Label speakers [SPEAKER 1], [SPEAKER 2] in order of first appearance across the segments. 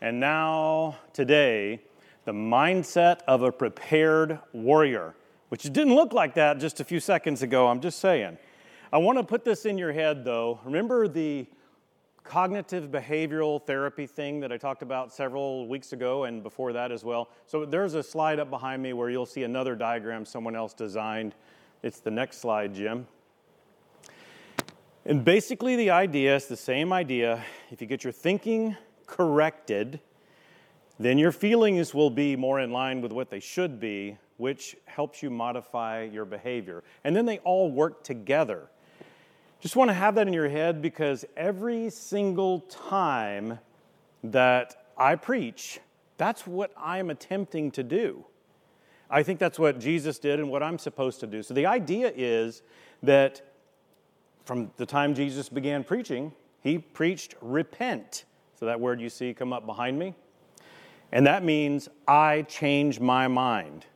[SPEAKER 1] And now, today, the mindset of a prepared warrior, which didn't look like that just a few seconds ago, I'm just saying. I want to put this in your head, though. Remember the cognitive behavioral therapy thing that I talked about several weeks ago and before that as well? So there's a slide up behind me where you'll see another diagram someone else designed. It's the next slide, Jim. And basically, the idea is the same idea. If you get your thinking corrected, then your feelings will be more in line with what they should be, which helps you modify your behavior. And then they all work together. Just want to have that in your head because every single time that I preach, that's what I'm attempting to do. I think that's what Jesus did and what I'm supposed to do. So the idea is that from the time Jesus began preaching, he preached repent. So that word you see come up behind me. And that means I change my mind.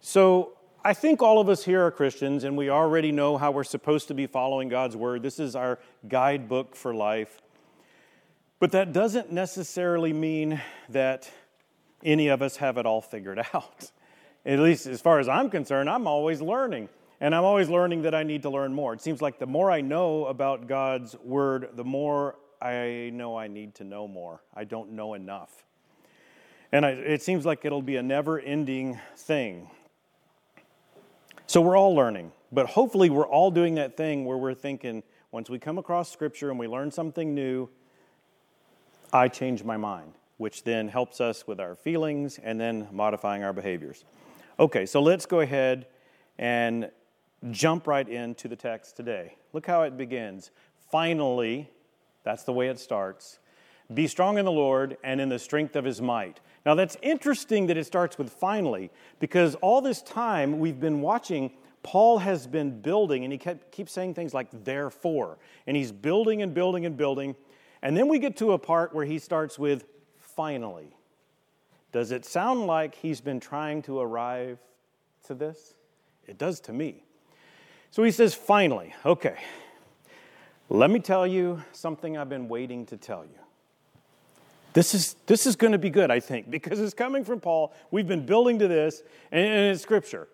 [SPEAKER 1] So I think all of us here are Christians and we already know how we're supposed to be following God's word. This is our guidebook for life. But that doesn't necessarily mean that any of us have it all figured out. At least as far as I'm concerned, I'm always learning. And I'm always learning that I need to learn more. It seems like the more I know about God's word, the more I know I need to know more. I don't know enough. And I, it seems like it'll be a never ending thing. So we're all learning, but hopefully we're all doing that thing where we're thinking, once we come across scripture and we learn something new, I change my mind, which then helps us with our feelings and then modifying our behaviors. Okay, so let's go ahead and jump right into the text today. Look how it begins. Finally, that's the way it starts. Be strong in the Lord and in the strength of his might. Now, that's interesting that it starts with finally, because all this time we've been watching, Paul has been building, and he kept, keeps saying things like therefore. And he's building and building and building. And then we get to a part where he starts with finally. Does it sound like he's been trying to arrive to this? It does to me. So he says, finally, okay, let me tell you something I've been waiting to tell you. This is, this is going to be good, I think, because it's coming from Paul. We've been building to this, and, and it's scripture.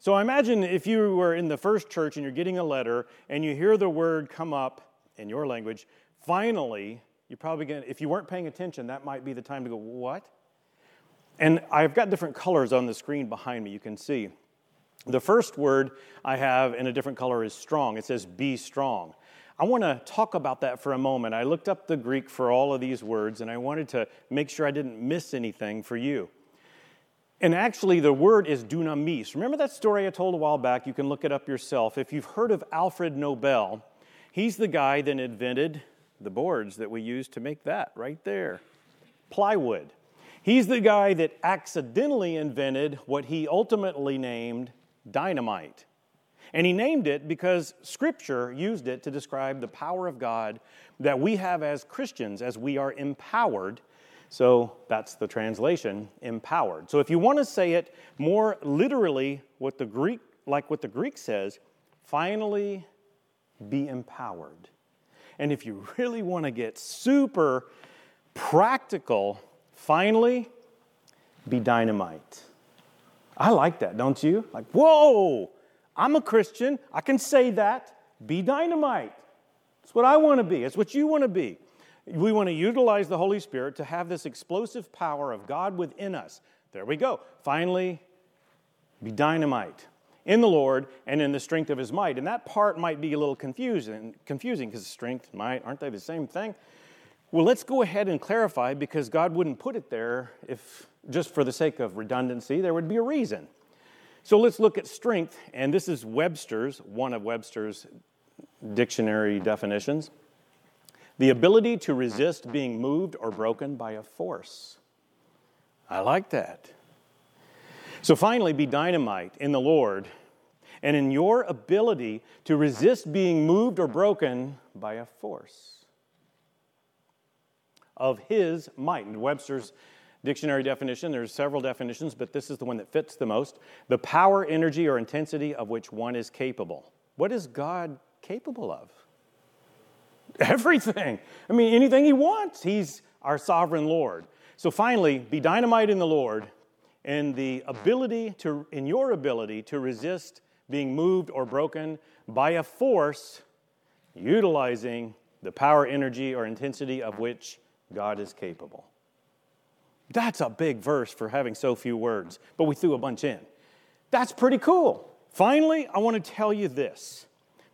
[SPEAKER 1] So imagine if you were in the first church and you're getting a letter and you hear the word come up in your language, finally, you're probably going to, if you weren't paying attention, that might be the time to go, what? And I've got different colors on the screen behind me, you can see. The first word I have in a different color is strong. It says, be strong. I want to talk about that for a moment. I looked up the Greek for all of these words and I wanted to make sure I didn't miss anything for you. And actually, the word is dunamis. Remember that story I told a while back? You can look it up yourself. If you've heard of Alfred Nobel, he's the guy that invented the boards that we use to make that right there plywood. He's the guy that accidentally invented what he ultimately named dynamite. And he named it because Scripture used it to describe the power of God that we have as Christians, as we are empowered. So that's the translation, empowered. So if you want to say it more literally, what the Greek, like what the Greek says, finally be empowered. And if you really want to get super practical, finally be dynamite. I like that, don't you? Like, whoa, I'm a Christian. I can say that. Be dynamite. It's what I want to be. It's what you want to be. We want to utilize the Holy Spirit to have this explosive power of God within us. There we go. Finally, be dynamite in the Lord and in the strength of his might. And that part might be a little confusing confusing because strength might aren't they the same thing? Well, let's go ahead and clarify because God wouldn't put it there if just for the sake of redundancy, there would be a reason. So let's look at strength, and this is Webster's, one of Webster's dictionary definitions. The ability to resist being moved or broken by a force. I like that. So finally, be dynamite in the Lord and in your ability to resist being moved or broken by a force of His might. And Webster's dictionary definition. There's several definitions, but this is the one that fits the most. The power, energy, or intensity of which one is capable. What is God capable of? Everything. I mean, anything He wants. He's our sovereign Lord. So finally, be dynamite in the Lord and the ability to, in your ability to resist being moved or broken by a force utilizing the power, energy, or intensity of which God is capable. That's a big verse for having so few words, but we threw a bunch in. That's pretty cool. Finally, I want to tell you this,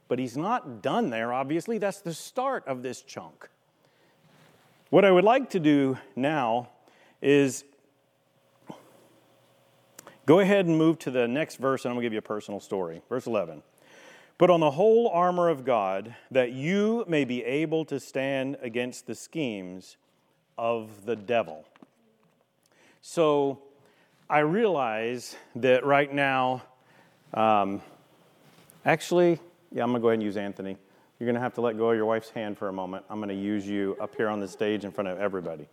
[SPEAKER 1] but he's not done there, obviously. That's the start of this chunk. What I would like to do now is go ahead and move to the next verse, and I'm going to give you a personal story. Verse 11. Put on the whole armor of God that you may be able to stand against the schemes of the devil. So I realize that right now, um, actually, yeah, I'm going to go ahead and use Anthony. You're going to have to let go of your wife's hand for a moment. I'm going to use you up here on the stage in front of everybody.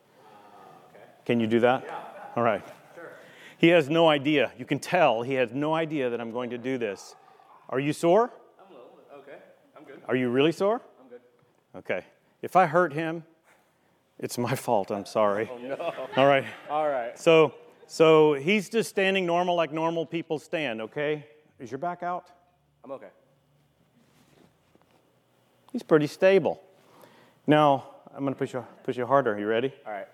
[SPEAKER 1] Okay. Can you do that?
[SPEAKER 2] Yeah.
[SPEAKER 1] All right.
[SPEAKER 2] Sure.
[SPEAKER 1] He has no idea. You can tell he has no idea that I'm going to do this. Are you sore? I'm a little. Okay. I'm good. Are you really sore?
[SPEAKER 2] I'm good.
[SPEAKER 1] Okay. If I hurt him, it's my fault. I'm sorry.
[SPEAKER 2] Oh, no.
[SPEAKER 1] All right.
[SPEAKER 2] All right.
[SPEAKER 1] So, so he's just standing normal like normal people stand, okay? Is your back out?
[SPEAKER 2] I'm okay.
[SPEAKER 1] He's pretty stable. Now, I'm going to push you, push you harder. Are You ready?
[SPEAKER 2] All right.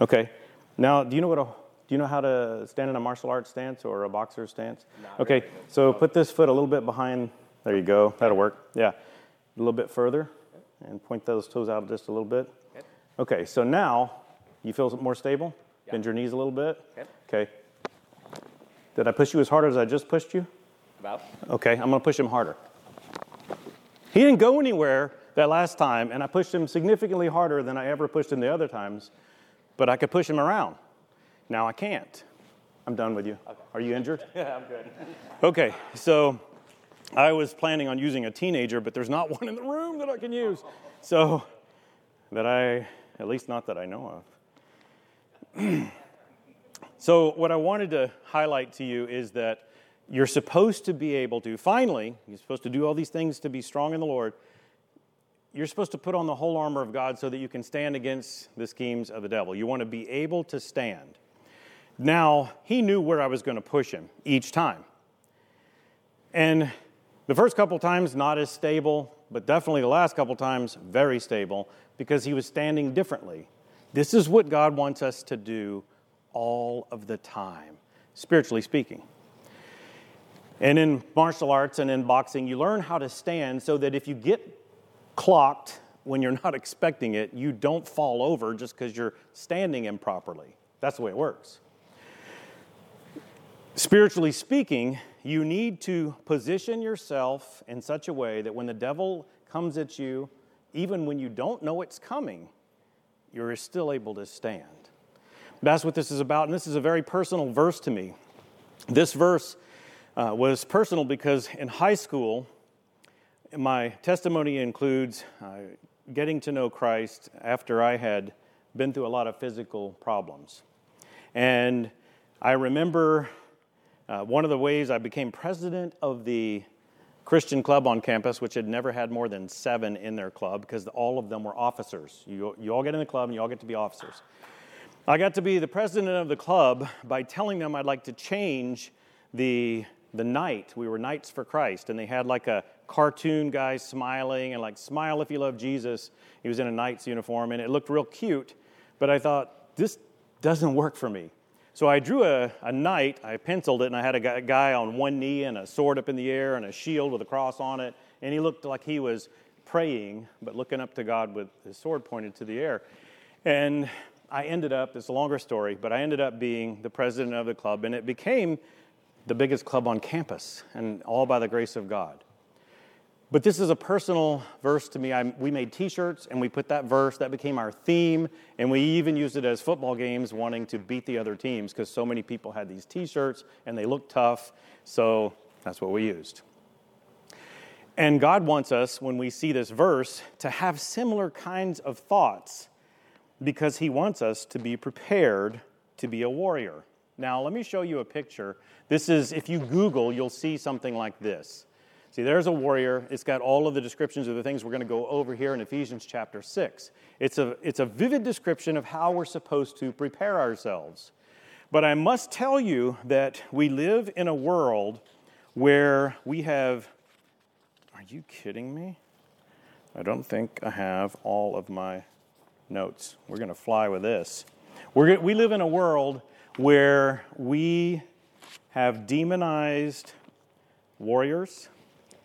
[SPEAKER 1] Okay. Now, do you know what a do you know how to stand in a martial arts stance or a boxer stance?
[SPEAKER 2] Not
[SPEAKER 1] okay.
[SPEAKER 2] really.
[SPEAKER 1] So put this foot a little bit behind there you go. That'll work. Yeah. A little bit further and point those toes out just a little bit. Okay, so now you feel more stable? Bend your knees a little bit? Okay. Did I push you as hard as I just pushed you?
[SPEAKER 2] About?
[SPEAKER 1] Okay, I'm gonna push him harder. He didn't go anywhere that last time, and I pushed him significantly harder than I ever pushed him the other times, but I could push him around. Now I can't. I'm done with you.
[SPEAKER 2] Okay.
[SPEAKER 1] Are you injured?
[SPEAKER 2] Yeah, I'm good.
[SPEAKER 1] Okay, so I was planning on using a teenager, but there's not one in the room that I can use. So, that I, at least not that I know of. so, what I wanted to highlight to you is that you're supposed to be able to, finally, you're supposed to do all these things to be strong in the Lord. You're supposed to put on the whole armor of God so that you can stand against the schemes of the devil. You want to be able to stand. Now, he knew where I was going to push him each time. And the first couple times, not as stable, but definitely the last couple times, very stable, because he was standing differently. This is what God wants us to do all of the time, spiritually speaking. And in martial arts and in boxing, you learn how to stand so that if you get clocked when you're not expecting it, you don't fall over just because you're standing improperly. That's the way it works. Spiritually speaking, you need to position yourself in such a way that when the devil comes at you, even when you don't know it's coming, you're still able to stand. That's what this is about, and this is a very personal verse to me. This verse uh, was personal because in high school, my testimony includes uh, getting to know Christ after I had been through a lot of physical problems. And I remember uh, one of the ways I became president of the Christian club on campus, which had never had more than seven in their club because all of them were officers. You, you all get in the club and you all get to be officers. I got to be the president of the club by telling them I'd like to change the, the night. We were Knights for Christ, and they had like a cartoon guy smiling and like, smile if you love Jesus. He was in a knight's uniform, and it looked real cute. But I thought, this doesn't work for me. So I drew a, a knight, I penciled it, and I had a guy on one knee and a sword up in the air and a shield with a cross on it. And he looked like he was praying, but looking up to God with his sword pointed to the air. And I ended up, it's a longer story, but I ended up being the president of the club, and it became the biggest club on campus, and all by the grace of God. But this is a personal verse to me. I, we made t shirts and we put that verse, that became our theme, and we even used it as football games, wanting to beat the other teams because so many people had these t shirts and they looked tough. So that's what we used. And God wants us, when we see this verse, to have similar kinds of thoughts because He wants us to be prepared to be a warrior. Now, let me show you a picture. This is, if you Google, you'll see something like this. See, there's a warrior. It's got all of the descriptions of the things we're going to go over here in Ephesians chapter 6. It's a, it's a vivid description of how we're supposed to prepare ourselves. But I must tell you that we live in a world where we have. Are you kidding me? I don't think I have all of my notes. We're going to fly with this. We're, we live in a world where we have demonized warriors.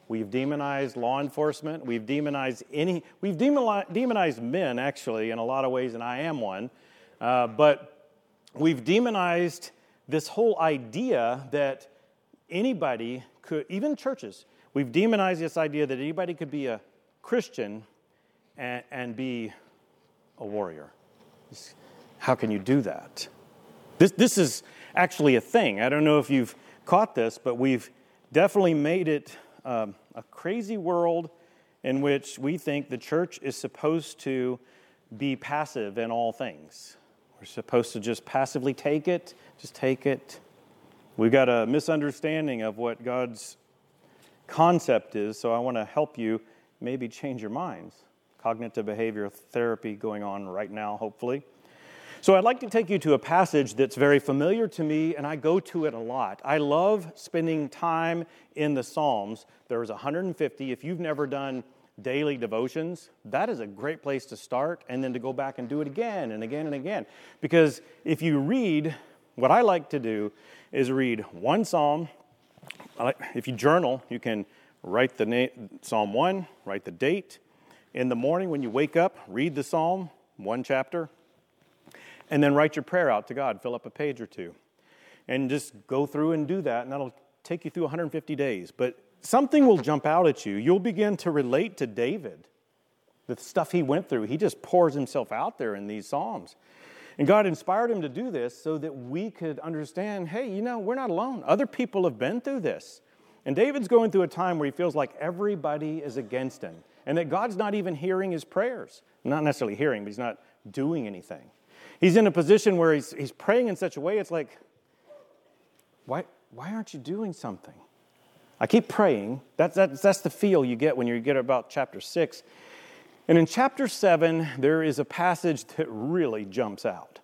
[SPEAKER 1] We've demonized law enforcement. We've demonized any, we've demonized men, actually, in a lot of ways, and I am one. Uh, but we've demonized this whole idea that anybody could, even churches, we've demonized this idea that anybody could be a Christian and, and be a warrior. How can you do that? This, this is actually a thing. I don't know if you've caught this, but we've definitely made it um, a crazy world in which we think the church is supposed to be passive in all things. We're supposed to just passively take it, just take it. We've got a misunderstanding of what God's concept is, so I want to help you maybe change your minds. Cognitive behavior therapy going on right now, hopefully. So I'd like to take you to a passage that's very familiar to me, and I go to it a lot. I love spending time in the Psalms. There's 150. If you've never done daily devotions, that is a great place to start, and then to go back and do it again and again and again. Because if you read, what I like to do is read one psalm. If you journal, you can write the name, Psalm 1, write the date. In the morning when you wake up, read the psalm, one chapter, and then write your prayer out to God, fill up a page or two. And just go through and do that, and that'll take you through 150 days. But something will jump out at you. You'll begin to relate to David, the stuff he went through. He just pours himself out there in these Psalms. And God inspired him to do this so that we could understand hey, you know, we're not alone. Other people have been through this. And David's going through a time where he feels like everybody is against him and that God's not even hearing his prayers. Not necessarily hearing, but he's not doing anything. He's in a position where he's, he's praying in such a way, it's like, why, why aren't you doing something? I keep praying. That's, that's, that's the feel you get when you get about chapter 6. And in chapter 7, there is a passage that really jumps out.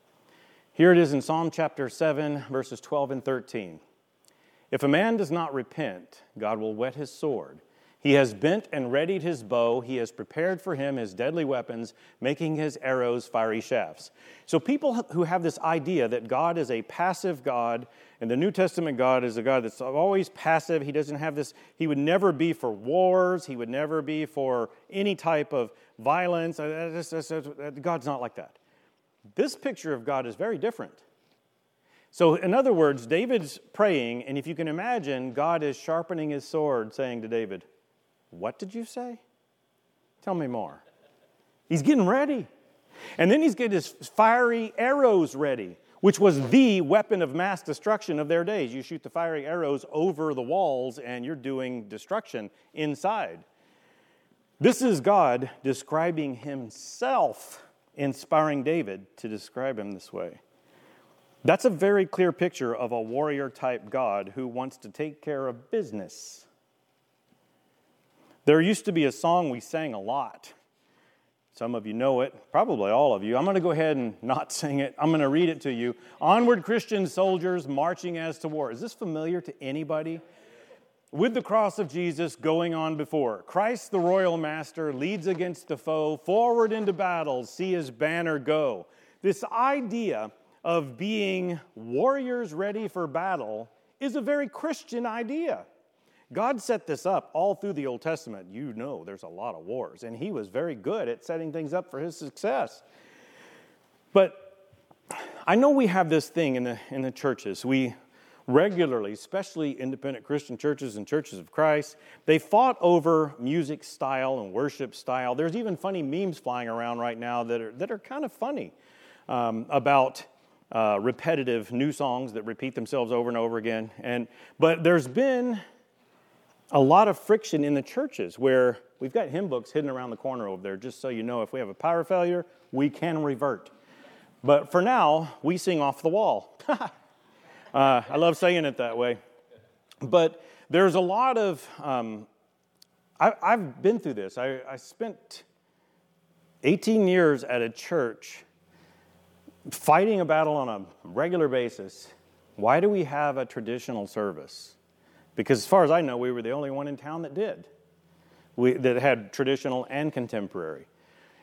[SPEAKER 1] Here it is in Psalm chapter 7, verses 12 and 13. If a man does not repent, God will whet his sword he has bent and readied his bow. He has prepared for him his deadly weapons, making his arrows fiery shafts. So, people who have this idea that God is a passive God, and the New Testament God is a God that's always passive, he doesn't have this, he would never be for wars, he would never be for any type of violence. Uh, God's not like that. This picture of God is very different. So, in other words, David's praying, and if you can imagine, God is sharpening his sword, saying to David, what did you say? Tell me more. He's getting ready. And then he's getting his fiery arrows ready, which was the weapon of mass destruction of their days. You shoot the fiery arrows over the walls and you're doing destruction inside. This is God describing himself, inspiring David to describe him this way. That's a very clear picture of a warrior type God who wants to take care of business. There used to be a song we sang a lot. Some of you know it, probably all of you. I'm going to go ahead and not sing it. I'm going to read it to you. Onward, Christian soldiers marching as to war. Is this familiar to anybody? With the cross of Jesus going on before, Christ the royal master leads against the foe, forward into battle, see his banner go. This idea of being warriors ready for battle is a very Christian idea. God set this up all through the Old Testament. You know there's a lot of wars, and he was very good at setting things up for his success. But I know we have this thing in the, in the churches. We regularly, especially independent Christian churches and churches of Christ, they fought over music style and worship style. There's even funny memes flying around right now that are, that are kind of funny um, about uh, repetitive new songs that repeat themselves over and over again. And, but there's been a lot of friction in the churches where we've got hymn books hidden around the corner over there, just so you know if we have a power failure, we can revert. But for now, we sing off the wall. uh, I love saying it that way. But there's a lot of um, I, have been through this. I, I spent 18 years at a church fighting a battle on a regular basis. Why do we have a traditional service? Because as far as I know, we were the only one in town that did, we, that had traditional and contemporary.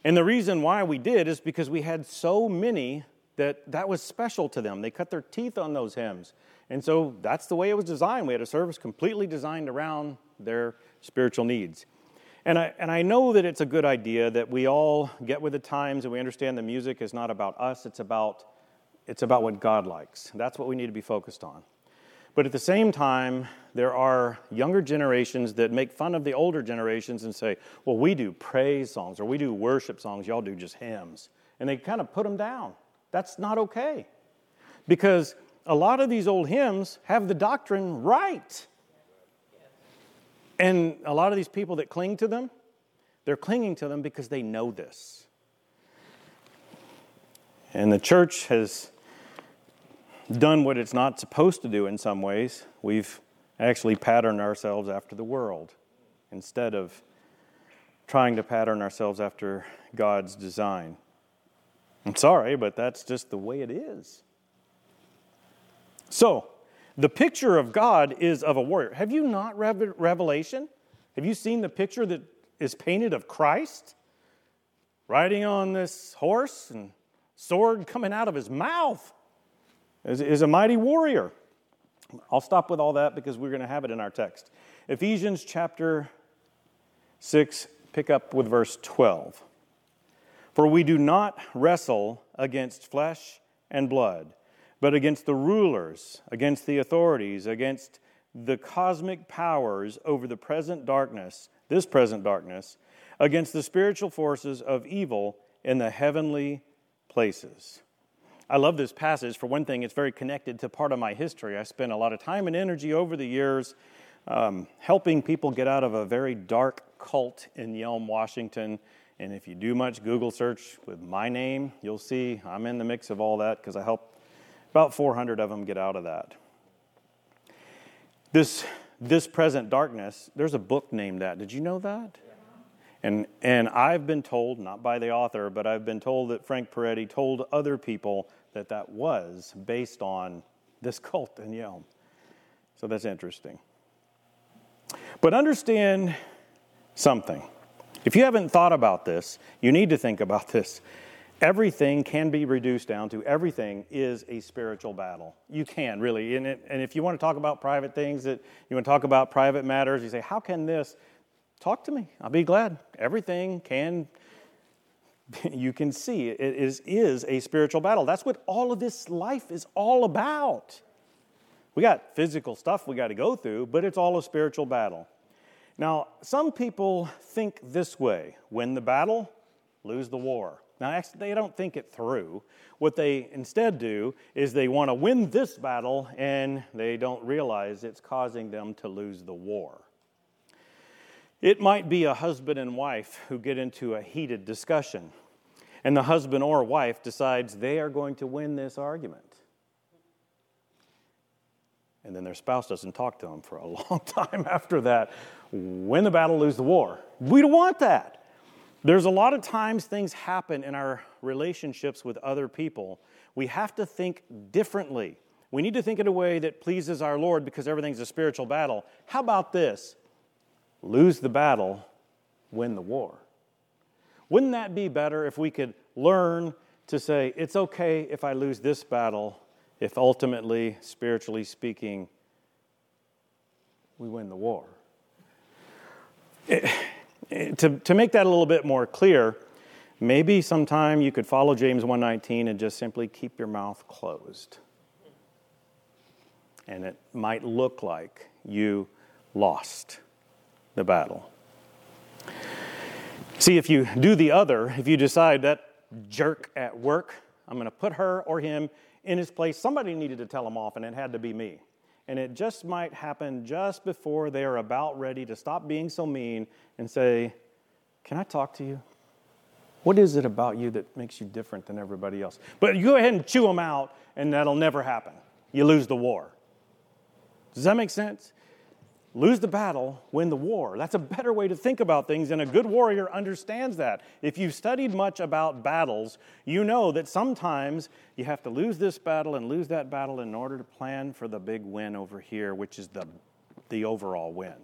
[SPEAKER 1] And the reason why we did is because we had so many that that was special to them. They cut their teeth on those hymns. And so that's the way it was designed. We had a service completely designed around their spiritual needs. And I, and I know that it's a good idea that we all get with the times and we understand the music is not about us, it's about, it's about what God likes. That's what we need to be focused on. But at the same time, there are younger generations that make fun of the older generations and say, well, we do praise songs or we do worship songs, y'all do just hymns. And they kind of put them down. That's not okay. Because a lot of these old hymns have the doctrine right. And a lot of these people that cling to them, they're clinging to them because they know this. And the church has done what it's not supposed to do in some ways. We've actually patterned ourselves after the world instead of trying to pattern ourselves after God's design. I'm sorry, but that's just the way it is. So, the picture of God is of a warrior. Have you not read Revelation? Have you seen the picture that is painted of Christ riding on this horse and sword coming out of his mouth? Is, is a mighty warrior. I'll stop with all that because we're going to have it in our text. Ephesians chapter 6, pick up with verse 12. For we do not wrestle against flesh and blood but against the rulers, against the authorities, against the cosmic powers over the present darkness, this present darkness, against the spiritual forces of evil in the heavenly places. I love this passage. For one thing, it's very connected to part of my history. I spent a lot of time and energy over the years um, helping people get out of a very dark cult in Yelm, Washington. And if you do much Google search with my name, you'll see I'm in the mix of all that because I helped about 400 of them get out of that. This, this present darkness, there's a book named that. Did you know that? And, and I've been told, not by the author, but I've been told that Frank Peretti told other people that that was based on this cult in Yelm. So that's interesting. But understand something. If you haven't thought about this, you need to think about this everything can be reduced down to everything is a spiritual battle. You can really. And, it, and if you want to talk about private things, that you want to talk about private matters, you say, How can this? Talk to me. I'll be glad. Everything can, you can see it is, is a spiritual battle. That's what all of this life is all about. We got physical stuff we got to go through, but it's all a spiritual battle. Now, some people think this way win the battle, lose the war. Now, actually, they don't think it through. What they instead do is they want to win this battle and they don't realize it's causing them to lose the war. It might be a husband and wife who get into a heated discussion, and the husband or wife decides they are going to win this argument. And then their spouse doesn't talk to them for a long time after that. Win the battle, lose the war. We don't want that. There's a lot of times things happen in our relationships with other people. We have to think differently. We need to think in a way that pleases our Lord because everything's a spiritual battle. How about this? Lose the battle, win the war. Wouldn't that be better if we could learn to say, it's okay if I lose this battle, if ultimately, spiritually speaking, we win the war? It, to, to make that a little bit more clear, maybe sometime you could follow James 119 and just simply keep your mouth closed. And it might look like you lost the battle. See, if you do the other, if you decide that jerk at work, I'm going to put her or him in his place, somebody needed to tell him off, and it had to be me and it just might happen just before they are about ready to stop being so mean and say, Can I talk to you? What is it about you that makes you different than everybody else? But you go ahead and chew them out, and that'll never happen. You lose the war. Does that make sense? Lose the battle, win the war. That's a better way to think about things, and a good warrior understands that. If you've studied much about battles, you know that sometimes you have to lose this battle and lose that battle in order to plan for the big win over here, which is the, the overall win.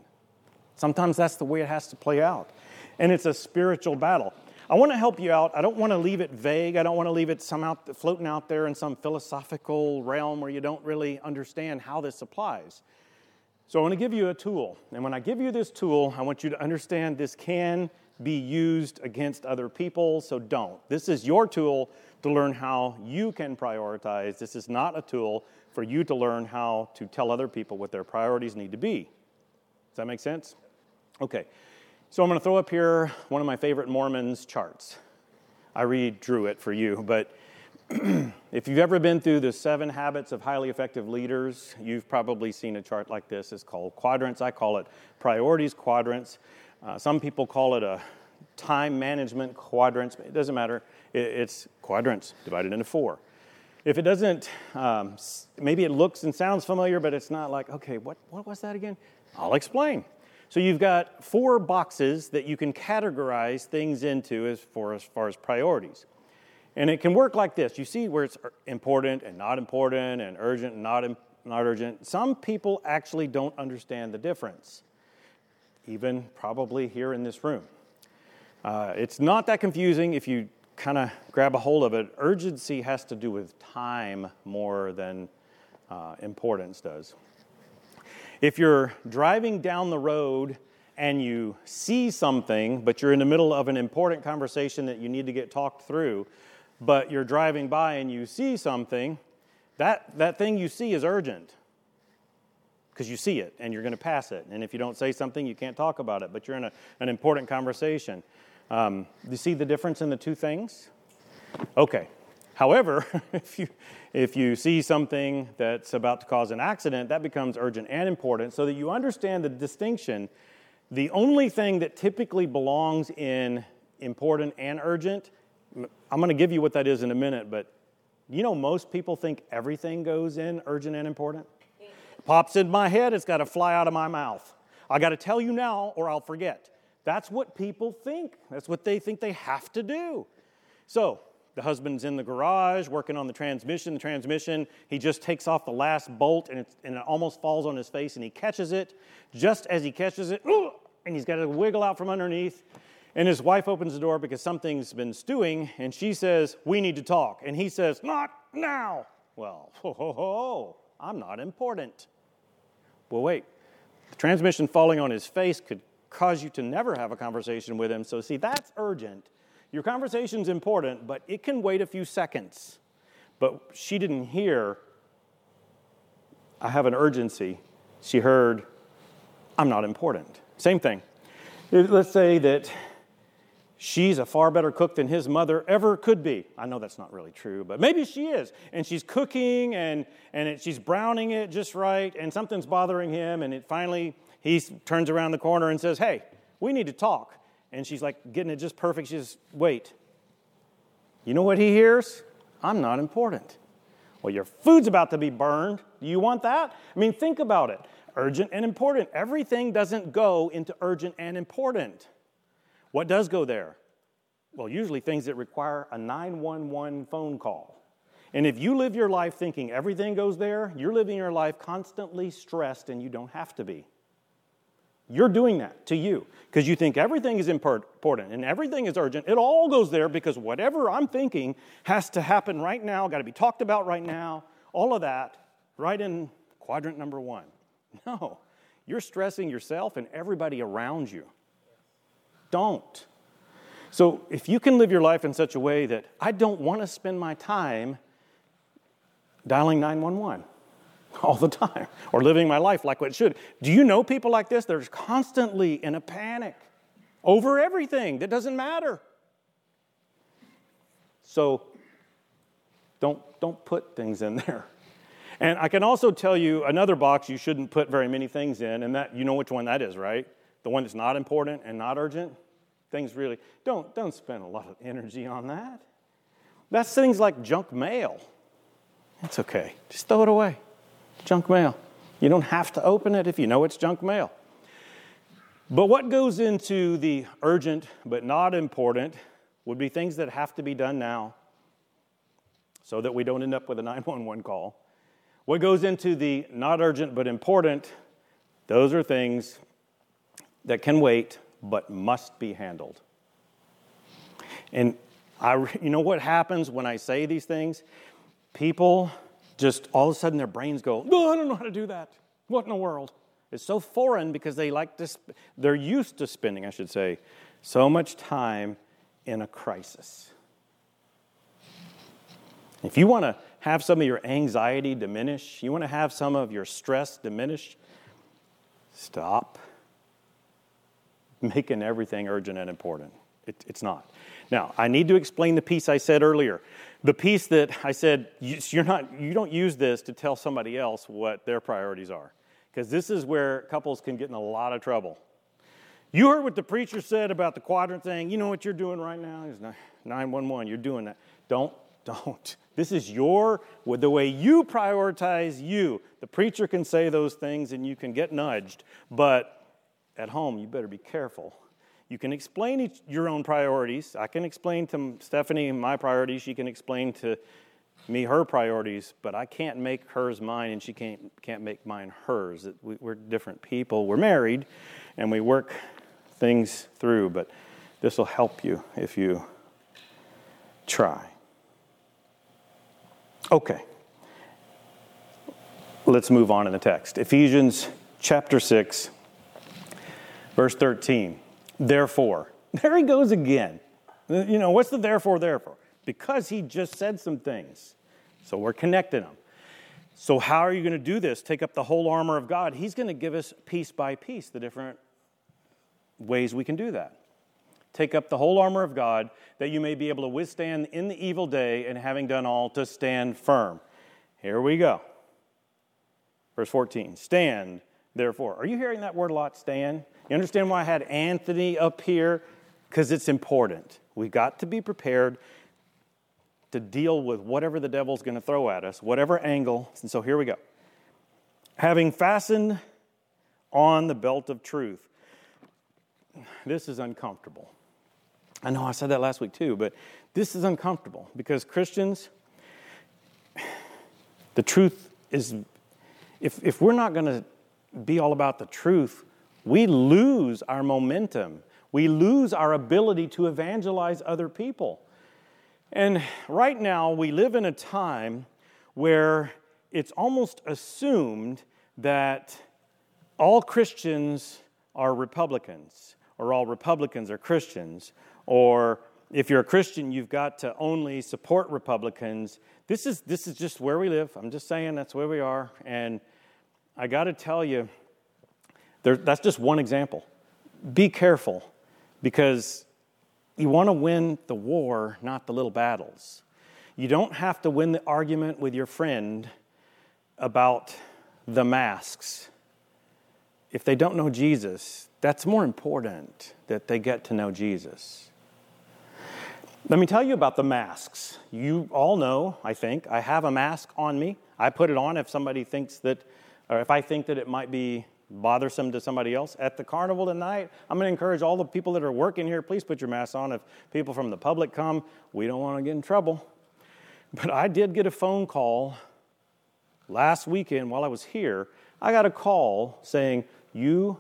[SPEAKER 1] Sometimes that's the way it has to play out. And it's a spiritual battle. I want to help you out. I don't want to leave it vague. I don't want to leave it somehow floating out there in some philosophical realm where you don't really understand how this applies. So I want to give you a tool. And when I give you this tool, I want you to understand this can be used against other people, so don't. This is your tool to learn how you can prioritize. This is not a tool for you to learn how to tell other people what their priorities need to be. Does that make sense? Okay. So I'm going to throw up here one of my favorite Mormon's charts. I redrew it for you, but if you've ever been through the seven habits of highly effective leaders, you've probably seen a chart like this. It's called quadrants. I call it priorities quadrants. Uh, some people call it a time management quadrants. It doesn't matter. It's quadrants divided into four. If it doesn't, um, maybe it looks and sounds familiar, but it's not like, okay, what, what was that again? I'll explain. So you've got four boxes that you can categorize things into as far as, far as priorities. And it can work like this. You see where it's important and not important and urgent and not, not urgent. Some people actually don't understand the difference, even probably here in this room. Uh, it's not that confusing if you kind of grab a hold of it. Urgency has to do with time more than uh, importance does. If you're driving down the road and you see something, but you're in the middle of an important conversation that you need to get talked through, but you're driving by and you see something, that, that thing you see is urgent because you see it and you're going to pass it. And if you don't say something, you can't talk about it, but you're in a, an important conversation. Um, you see the difference in the two things? Okay. However, if you, if you see something that's about to cause an accident, that becomes urgent and important so that you understand the distinction. The only thing that typically belongs in important and urgent, I'm going to give you what that is in a minute, but you know, most people think everything goes in urgent and important. Pops in my head, it's got to fly out of my mouth. I got to tell you now or I'll forget. That's what people think. That's what they think they have to do. So, the husband's in the garage working on the transmission. The transmission, he just takes off the last bolt and, and, it almost falls on his face and he catches it. Just as he catches it, and he's got to wiggle out from underneath. And his wife opens the door because something's been stewing and she says, We need to talk. And he says, Not now. Well, ho, ho, ho, I'm not important. Well, wait. The transmission falling on his face could cause you to never have a conversation with him. So, see, that's urgent. Your conversation's important, but it can wait a few seconds. But she didn't hear, I have an urgency. She heard, I'm not important. Same thing. Let's say that she's a far better cook than his mother ever could be. I know that's not really true, but maybe she is. And she's cooking and, and it, she's browning it just right, and something's bothering him, and it finally, he turns around the corner and says, Hey, we need to talk and she's like getting it just perfect. She says, Wait, you know what he hears? I'm not important. Well, your food's about to be burned. Do you want that? I mean, think about it urgent and important. Everything doesn't go into urgent and important. What does go there? Well, usually things that require a 911 phone call. And if you live your life thinking everything goes there, you're living your life constantly stressed and you don't have to be. You're doing that to you because you think everything is important and everything is urgent. It all goes there because whatever I'm thinking has to happen right now, got to be talked about right now, all of that right in quadrant number one. No, you're stressing yourself and everybody around you. Don't. So if you can live your life in such a way that I don't want to spend my time dialing 911 all the time or living my life like what it should. Do you know people like this? They're constantly in a panic over everything that doesn't matter. So don't, don't put things in there. And I can also tell you another box you shouldn't put very many things in, and that you know which one that is, right? The one that's not important and not urgent. Things really don't don't spend a lot of energy on that. That's things like junk mail. It's okay. Just throw it away junk mail. You don't have to open it if you know it's junk mail. But what goes into the urgent but not important would be things that have to be done now so that we don't end up with a 911 call. What goes into the not urgent but important, those are things that can wait but must be handled. And I, you know what happens when I say these things? People just all of a sudden their brains go, oh, I don't know how to do that. What in the world? It's so foreign because they like to, sp- they're used to spending, I should say, so much time in a crisis. If you want to have some of your anxiety diminish, you want to have some of your stress diminish, stop making everything urgent and important. It, it's not. Now, I need to explain the piece I said earlier. The piece that I said, you're not, you don't use this to tell somebody else what their priorities are. Because this is where couples can get in a lot of trouble. You heard what the preacher said about the quadrant thing. You know what you're doing right now? Is 911. You're doing that. Don't, don't. This is your, with the way you prioritize you. The preacher can say those things and you can get nudged, but at home, you better be careful you can explain each, your own priorities. I can explain to Stephanie my priorities. She can explain to me her priorities, but I can't make hers mine, and she can't, can't make mine hers. We, we're different people. We're married, and we work things through, but this will help you if you try. Okay. Let's move on in the text. Ephesians chapter 6, verse 13. Therefore, there he goes again. You know, what's the therefore, therefore? Because he just said some things. So we're connecting them. So, how are you going to do this? Take up the whole armor of God. He's going to give us piece by piece the different ways we can do that. Take up the whole armor of God that you may be able to withstand in the evil day and having done all to stand firm. Here we go. Verse 14 Stand, therefore. Are you hearing that word a lot? Stand? You understand why I had Anthony up here? Because it's important. We've got to be prepared to deal with whatever the devil's going to throw at us, whatever angle. And so here we go. Having fastened on the belt of truth. This is uncomfortable. I know I said that last week too, but this is uncomfortable because Christians, the truth is, if, if we're not going to be all about the truth, we lose our momentum. We lose our ability to evangelize other people. And right now, we live in a time where it's almost assumed that all Christians are Republicans, or all Republicans are Christians, or if you're a Christian, you've got to only support Republicans. This is, this is just where we live. I'm just saying that's where we are. And I got to tell you, there, that's just one example. Be careful because you want to win the war, not the little battles. You don't have to win the argument with your friend about the masks. If they don't know Jesus, that's more important that they get to know Jesus. Let me tell you about the masks. You all know, I think, I have a mask on me. I put it on if somebody thinks that, or if I think that it might be bothersome to somebody else. At the carnival tonight, I'm going to encourage all the people that are working here, please put your masks on. If people from the public come, we don't want to get in trouble. But I did get a phone call last weekend while I was here. I got a call saying, You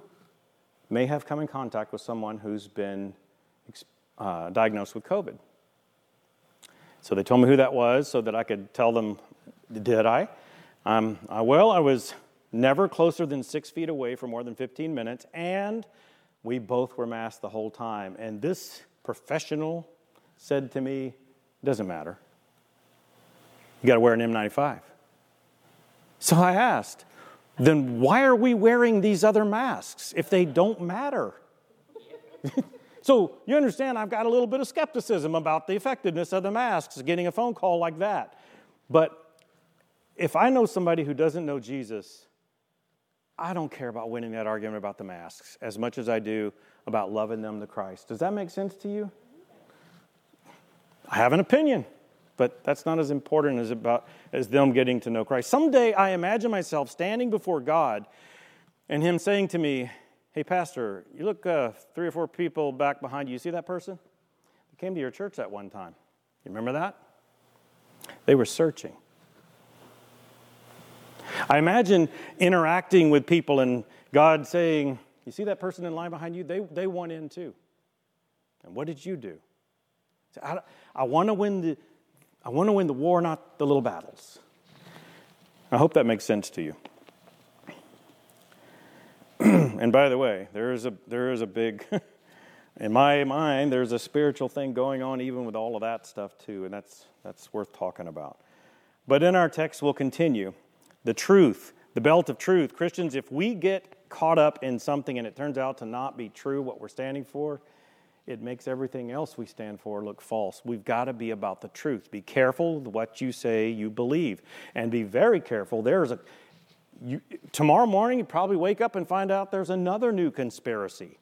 [SPEAKER 1] may have come in contact with someone who's been uh, diagnosed with COVID. So they told me who that was so that I could tell them, Did I? Um, uh, well, I was never closer than six feet away for more than 15 minutes, and we both were masked the whole time. And this professional said to me, Doesn't matter. You got to wear an N95. So I asked, Then why are we wearing these other masks if they don't matter? so you understand, I've got a little bit of skepticism about the effectiveness of the masks, getting a phone call like that. But if I know somebody who doesn't know Jesus, I don't care about winning that argument about the masks as much as I do about loving them to Christ. Does that make sense to you? I have an opinion. but that's not as important as about as them getting to know Christ. Someday I imagine myself standing before God and him saying to me, "Hey pastor, you look uh, three or four people back behind you. You see that person? They came to your church that one time. You remember that? They were searching. I imagine interacting with people and God saying, You see that person in line behind you? They, they want in too. And what did you do? I, I want to win the I want to win the war, not the little battles. I hope that makes sense to you. and by the way, there is a there is a big in my mind there's a spiritual thing going on even with all of that stuff too, and that's that's worth talking about. But in our text we'll continue. The truth, the belt of truth. Christians, if we get caught up in something and it turns out to not be true what we're standing for, it makes everything else we stand for look false. We've got to be about the truth. Be careful what you say you believe, and be very careful. There's a you, tomorrow morning you probably wake up and find out there's another new conspiracy.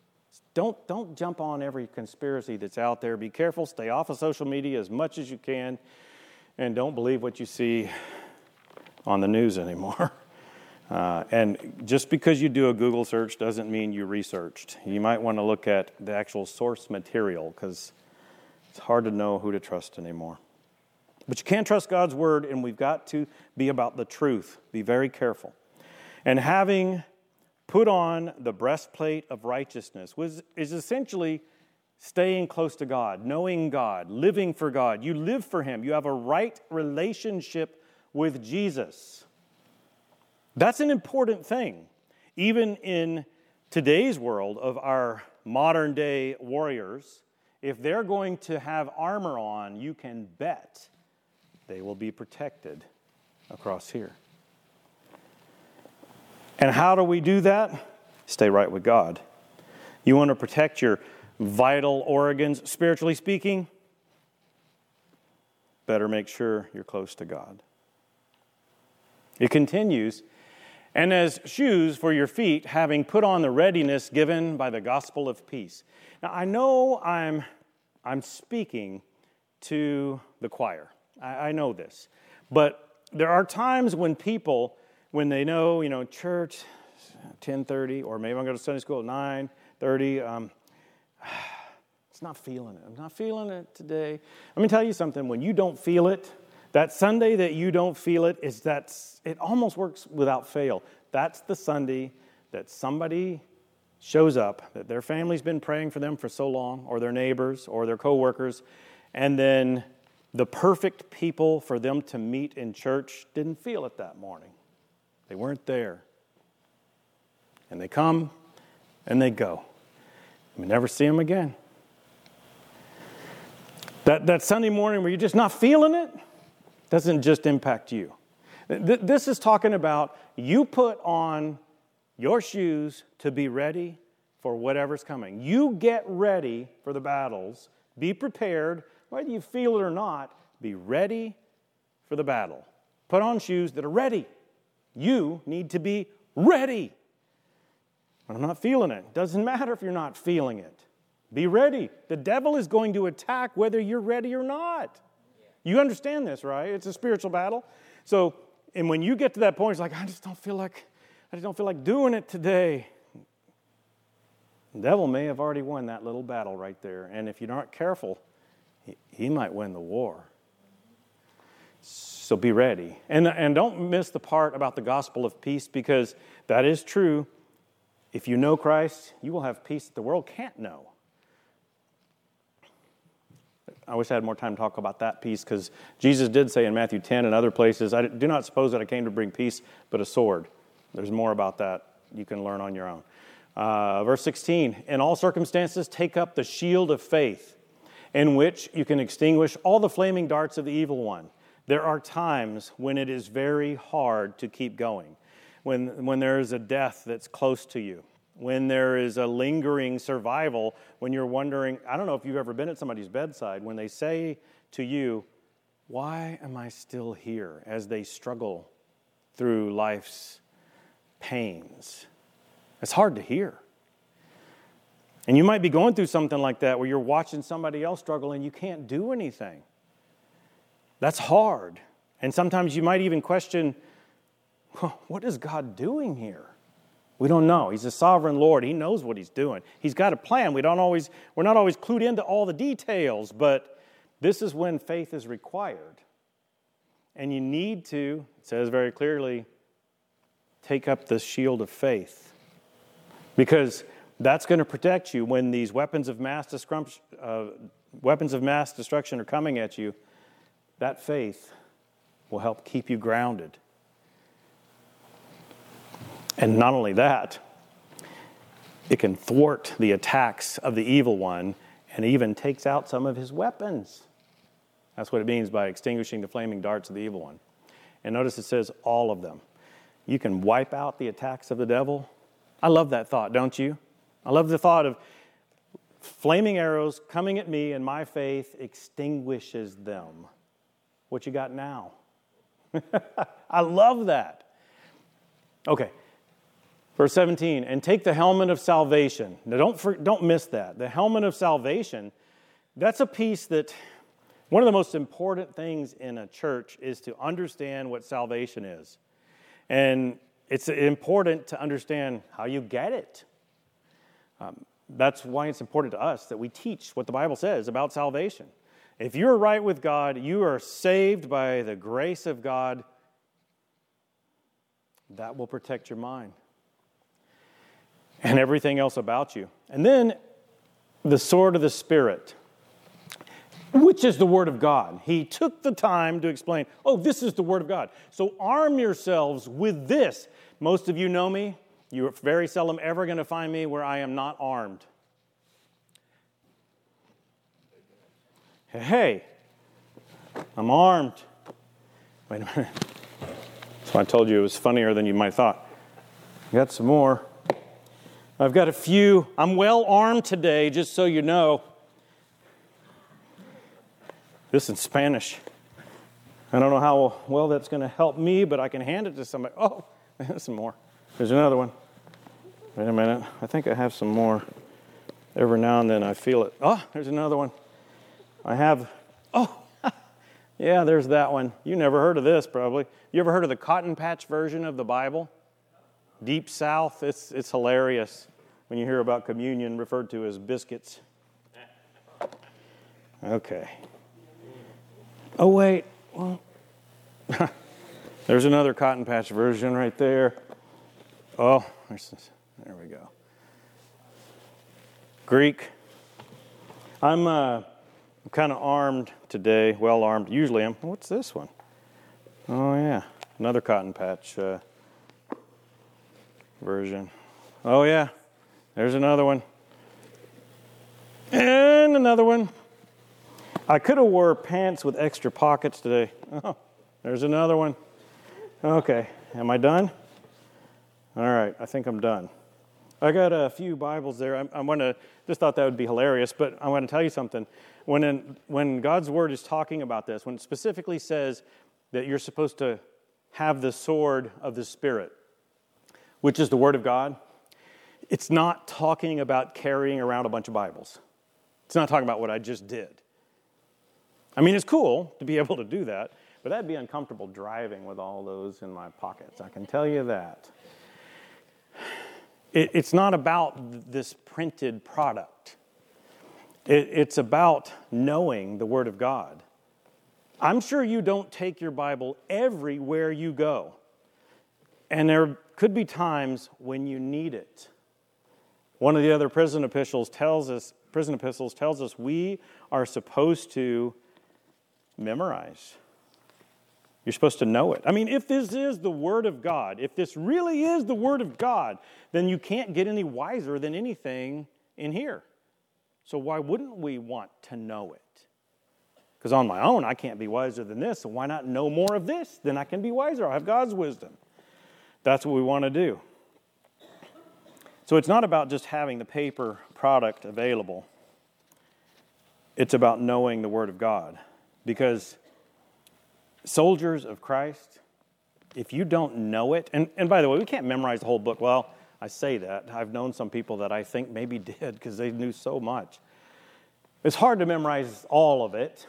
[SPEAKER 1] Don't don't jump on every conspiracy that's out there. Be careful. Stay off of social media as much as you can, and don't believe what you see on the news anymore. Uh, and just because you do a Google search doesn't mean you researched. You might want to look at the actual source material because it's hard to know who to trust anymore. But you can't trust God's word, and we've got to be about the truth. Be very careful. And having put on the breastplate of righteousness was, is essentially staying close to God, knowing God, living for God. You live for Him, you have a right relationship with Jesus. That's an important thing. Even in today's world of our modern day warriors, if they're going to have armor on, you can bet they will be protected across here. And how do we do that? Stay right with God. You want to protect your vital organs, spiritually speaking? Better make sure you're close to God. It continues and as shoes for your feet, having put on the readiness given by the gospel of peace. Now, I know I'm, I'm speaking to the choir. I, I know this. But there are times when people, when they know, you know, church, 10.30, or maybe I'm going to Sunday school at 9.30, um, it's not feeling it. I'm not feeling it today. Let me tell you something. When you don't feel it, that Sunday that you don't feel it is that it almost works without fail. That's the Sunday that somebody shows up, that their family's been praying for them for so long, or their neighbors, or their coworkers, and then the perfect people for them to meet in church didn't feel it that morning. They weren't there. And they come and they go. We never see them again. That, that Sunday morning where you're just not feeling it, doesn't just impact you. This is talking about you put on your shoes to be ready for whatever's coming. You get ready for the battles. Be prepared, whether you feel it or not, be ready for the battle. Put on shoes that are ready. You need to be ready. I'm not feeling it. Doesn't matter if you're not feeling it. Be ready. The devil is going to attack whether you're ready or not. You understand this, right? It's a spiritual battle. So, and when you get to that point, it's like, I just don't feel like, I just don't feel like doing it today. The devil may have already won that little battle right there. And if you're not careful, he, he might win the war. So be ready. And, and don't miss the part about the gospel of peace because that is true. If you know Christ, you will have peace that the world can't know. I wish I had more time to talk about that peace because Jesus did say in Matthew 10 and other places, I do not suppose that I came to bring peace, but a sword. There's more about that you can learn on your own. Uh, verse 16 In all circumstances, take up the shield of faith, in which you can extinguish all the flaming darts of the evil one. There are times when it is very hard to keep going, when, when there is a death that's close to you when there is a lingering survival, when you're wondering, I don't know if you've ever been at somebody's bedside, when they say to you, Why am I still here? as they struggle through life's pains. It's hard to hear. And you might be going through something like that where you're watching somebody else struggle and you can't do anything. That's hard. And sometimes you might even question what is God doing here? We don't know. He's a sovereign Lord. He knows what he's doing. He's got a plan. We don't always, we're not always clued into all the details, but this is when faith is required. And you need to, it says very clearly, take up the shield of faith. Because that's going to protect you when these weapons of mass, uh, weapons of mass destruction are coming at you. That faith will help keep you grounded. And not only that, it can thwart the attacks of the evil one and even takes out some of his weapons. That's what it means by extinguishing the flaming darts of the evil one. And notice it says all of them. You can wipe out the attacks of the devil. I love that thought, don't you? I love the thought of flaming arrows coming at me and my faith extinguishes them. What you got now? I love that. Okay, Verse 17, and take the helmet of salvation. Now, don't, for, don't miss that. The helmet of salvation, that's a piece that one of the most important things in a church is to understand what salvation is. And it's important to understand how you get it. Um, that's why it's important to us that we teach what the Bible says about salvation. If you're right with God, you are saved by the grace of God, that will protect your mind and everything else about you. And then the sword of the Spirit, which is the Word of God. He took the time to explain, oh, this is the Word of God. So arm yourselves with this. Most of you know me. You're very seldom ever going to find me where I am not armed. Hey, I'm armed. Wait a minute. So I told you it was funnier than you might have thought. I got some more. I've got a few. I'm well armed today, just so you know. This in Spanish. I don't know how well that's going to help me, but I can hand it to somebody. Oh, there's some more. There's another one. Wait a minute. I think I have some more. Every now and then I feel it. Oh, there's another one. I have. Oh, yeah, there's that one. You never heard of this, probably. You ever heard of the Cotton Patch version of the Bible? Deep South, it's, it's hilarious when you hear about communion referred to as biscuits. Okay. Oh, wait. Well, there's another cotton patch version right there. Oh, there we go. Greek. I'm, uh, kind of armed today, well armed. Usually I'm. What's this one? Oh, yeah. Another cotton patch. Uh, version. Oh, yeah, there's another one. And another one. I could have wore pants with extra pockets today. Oh, there's another one. Okay, am I done? All right, I think I'm done. I got a few Bibles there. I, I want to just thought that would be hilarious, but I want to tell you something. When in, when God's word is talking about this, when it specifically says that you're supposed to have the sword of the Spirit, which is the Word of God, it's not talking about carrying around a bunch of Bibles. It's not talking about what I just did. I mean, it's cool to be able to do that, but that'd be uncomfortable driving with all those in my pockets. I can tell you that. It, it's not about this printed product, it, it's about knowing the Word of God. I'm sure you don't take your Bible everywhere you go. And there could be times when you need it. One of the other prison epistles tells us, prison epistles tells us we are supposed to memorize. You're supposed to know it. I mean, if this is the Word of God, if this really is the Word of God, then you can't get any wiser than anything in here. So why wouldn't we want to know it? Because on my own, I can't be wiser than this, so why not know more of this? Then I can be wiser. I have God's wisdom. That's what we want to do. So it's not about just having the paper product available, it's about knowing the Word of God. Because soldiers of Christ, if you don't know it, and, and by the way, we can't memorize the whole book. Well, I say that. I've known some people that I think maybe did because they knew so much. It's hard to memorize all of it,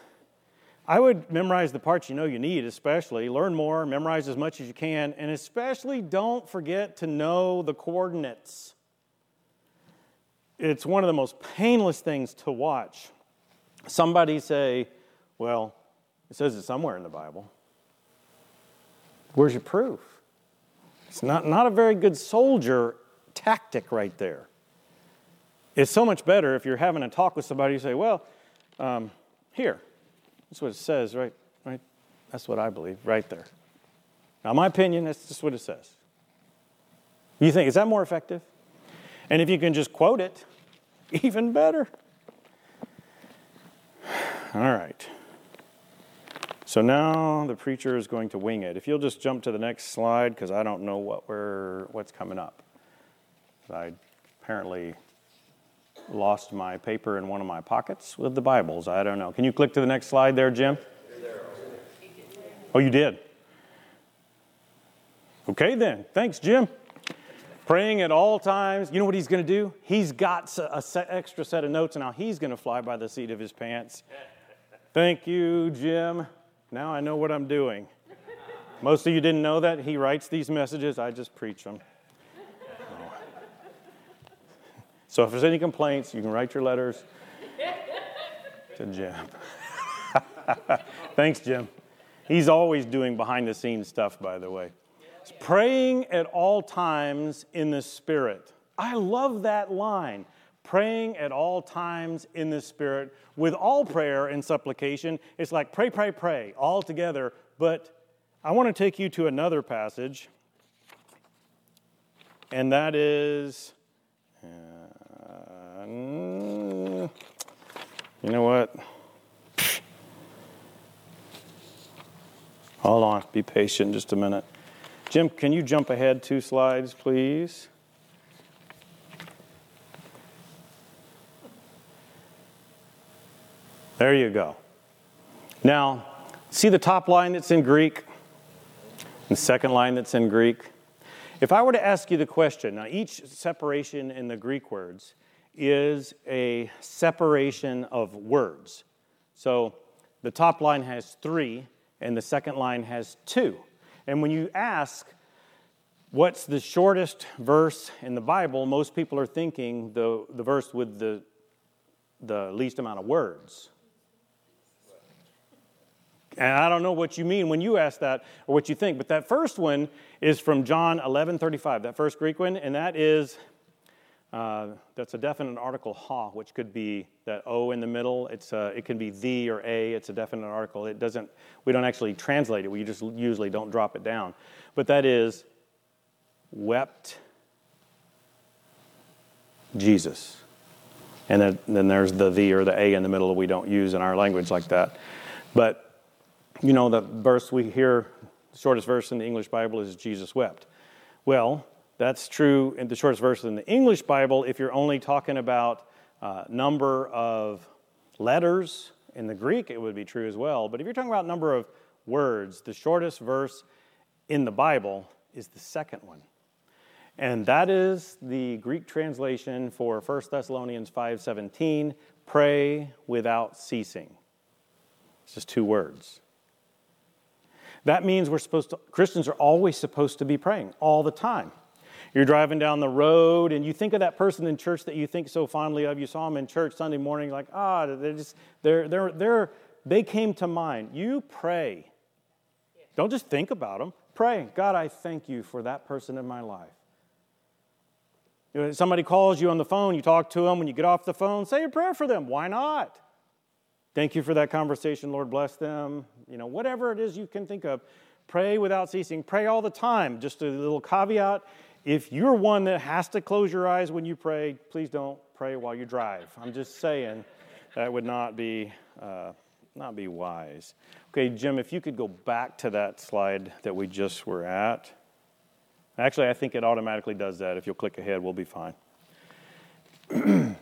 [SPEAKER 1] I would memorize the parts you know you need, especially. Learn more, memorize as much as you can, and especially don't forget to know the coordinates. It's one of the most painless things to watch. Somebody say, Well, it says it somewhere in the Bible. Where's your proof? It's not, not a very good soldier tactic right there. It's so much better if you're having a talk with somebody, you say, Well, um, here, that's what it says, right? Right? That's what I believe, right there. Now, my opinion, that's just what it says. You think, is that more effective? And if you can just quote it, even better. All right. So now the preacher is going to wing it. If you'll just jump to the next slide, because I don't know what we're, what's coming up. I apparently lost my paper in one of my pockets with the Bibles. I don't know. Can you click to the next slide there, Jim? Oh, you did? Okay, then. Thanks, Jim. Praying at all times. You know what he's going to do? He's got a set, extra set of notes, and now he's going to fly by the seat of his pants. Thank you, Jim. Now I know what I'm doing. Most of you didn't know that. He writes these messages, I just preach them. So if there's any complaints, you can write your letters to Jim. Thanks, Jim. He's always doing behind the scenes stuff, by the way. It's praying at all times in the Spirit. I love that line. Praying at all times in the Spirit with all prayer and supplication. It's like pray, pray, pray all together. But I want to take you to another passage, and that is Mm, Mm. you know what? Hold on, be patient just a minute. Jim, can you jump ahead two slides, please? There you go. Now, see the top line that's in Greek? The second line that's in Greek? If I were to ask you the question, now each separation in the Greek words is a separation of words. So the top line has three, and the second line has two. And when you ask, what's the shortest verse in the Bible, most people are thinking the, the verse with the, the least amount of words. And I don't know what you mean when you ask that or what you think, but that first one is from John 11 35, that first Greek one, and that is uh, that's a definite article ha, which could be that o in the middle. It's uh, it can be the or a. It's a definite article. It doesn't. We don't actually translate it. We just usually don't drop it down. But that is wept Jesus. And then, then there's the the or the a in the middle that we don't use in our language like that. But you know the verse we hear, the shortest verse in the English Bible is Jesus wept. Well, that's true in the shortest verse in the English Bible if you're only talking about uh, number of letters. In the Greek, it would be true as well. But if you're talking about number of words, the shortest verse in the Bible is the second one. And that is the Greek translation for 1 Thessalonians 5:17, pray without ceasing. It's just two words. That means we're supposed to Christians are always supposed to be praying all the time. You're driving down the road and you think of that person in church that you think so fondly of. You saw them in church Sunday morning, like, ah, they're just, they're, they're, they're, they came to mind. You pray. Don't just think about them. Pray. God, I thank you for that person in my life. Somebody calls you on the phone, you talk to them. When you get off the phone, say a prayer for them. Why not? Thank you for that conversation. Lord bless them. You know, whatever it is you can think of, pray without ceasing. Pray all the time. Just a little caveat if you're one that has to close your eyes when you pray, please don't pray while you drive. I'm just saying that would not be, uh, not be wise. Okay, Jim, if you could go back to that slide that we just were at. Actually, I think it automatically does that. If you'll click ahead, we'll be fine. They're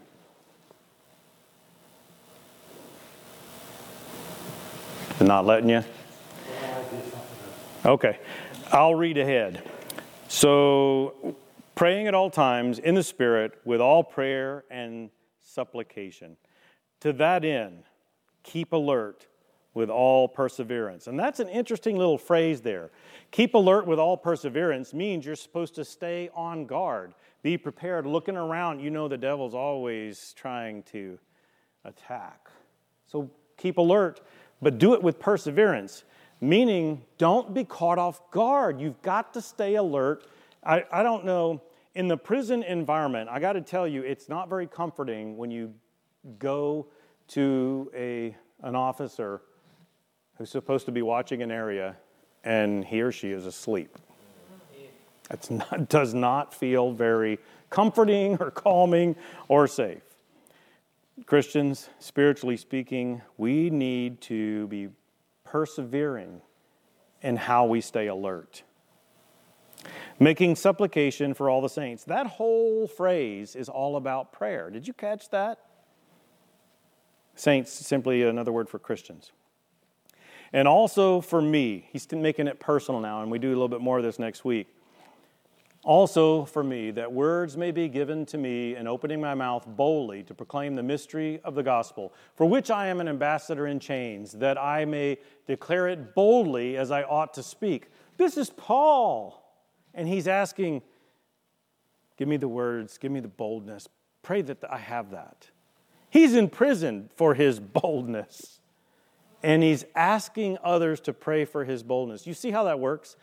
[SPEAKER 1] not letting you? Okay, I'll read ahead. So, praying at all times in the Spirit with all prayer and supplication. To that end, keep alert, with all perseverance. And that's an interesting little phrase there. Keep alert with all perseverance means you're supposed to stay on guard, be prepared, looking around. You know the devil's always trying to attack. So keep alert, but do it with perseverance, meaning don't be caught off guard. You've got to stay alert. I, I don't know. In the prison environment, I got to tell you, it's not very comforting when you go to a, an officer who's supposed to be watching an area and he or she is asleep. It does not feel very comforting or calming or safe. Christians, spiritually speaking, we need to be persevering in how we stay alert. Making supplication for all the saints. That whole phrase is all about prayer. Did you catch that? Saints, simply another word for Christians. And also for me, he's making it personal now, and we do a little bit more of this next week. Also for me, that words may be given to me in opening my mouth boldly to proclaim the mystery of the gospel, for which I am an ambassador in chains, that I may declare it boldly as I ought to speak. This is Paul, and he's asking, Give me the words, give me the boldness. Pray that I have that. He's in prison for his boldness. And he's asking others to pray for his boldness. You see how that works?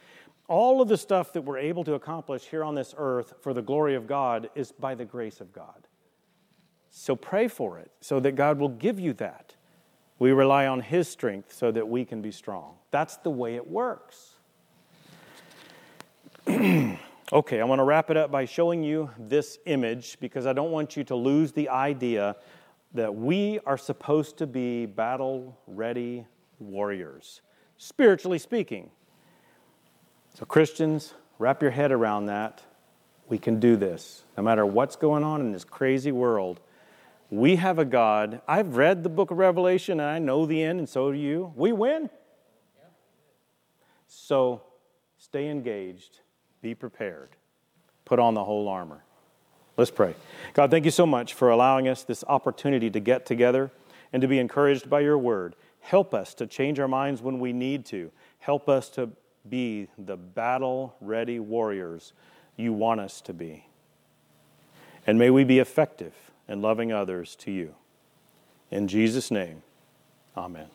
[SPEAKER 1] All of the stuff that we're able to accomplish here on this earth for the glory of God is by the grace of God. So pray for it so that God will give you that. We rely on his strength so that we can be strong. That's the way it works. okay, I want to wrap it up by showing you this image because I don't want you to lose the idea that we are supposed to be battle ready warriors, spiritually speaking. So, Christians, wrap your head around that. We can do this. No matter what's going on in this crazy world, we have a God. I've read the book of Revelation and I know the end, and so do you. We win. So, stay engaged, be prepared, put on the whole armor. Let's pray. God, thank you so much for allowing us this opportunity to get together and to be encouraged by your word. Help us to change our minds when we need to. Help us to be the battle ready warriors you want us to be. And may we be effective in loving others to you. In Jesus' name, amen.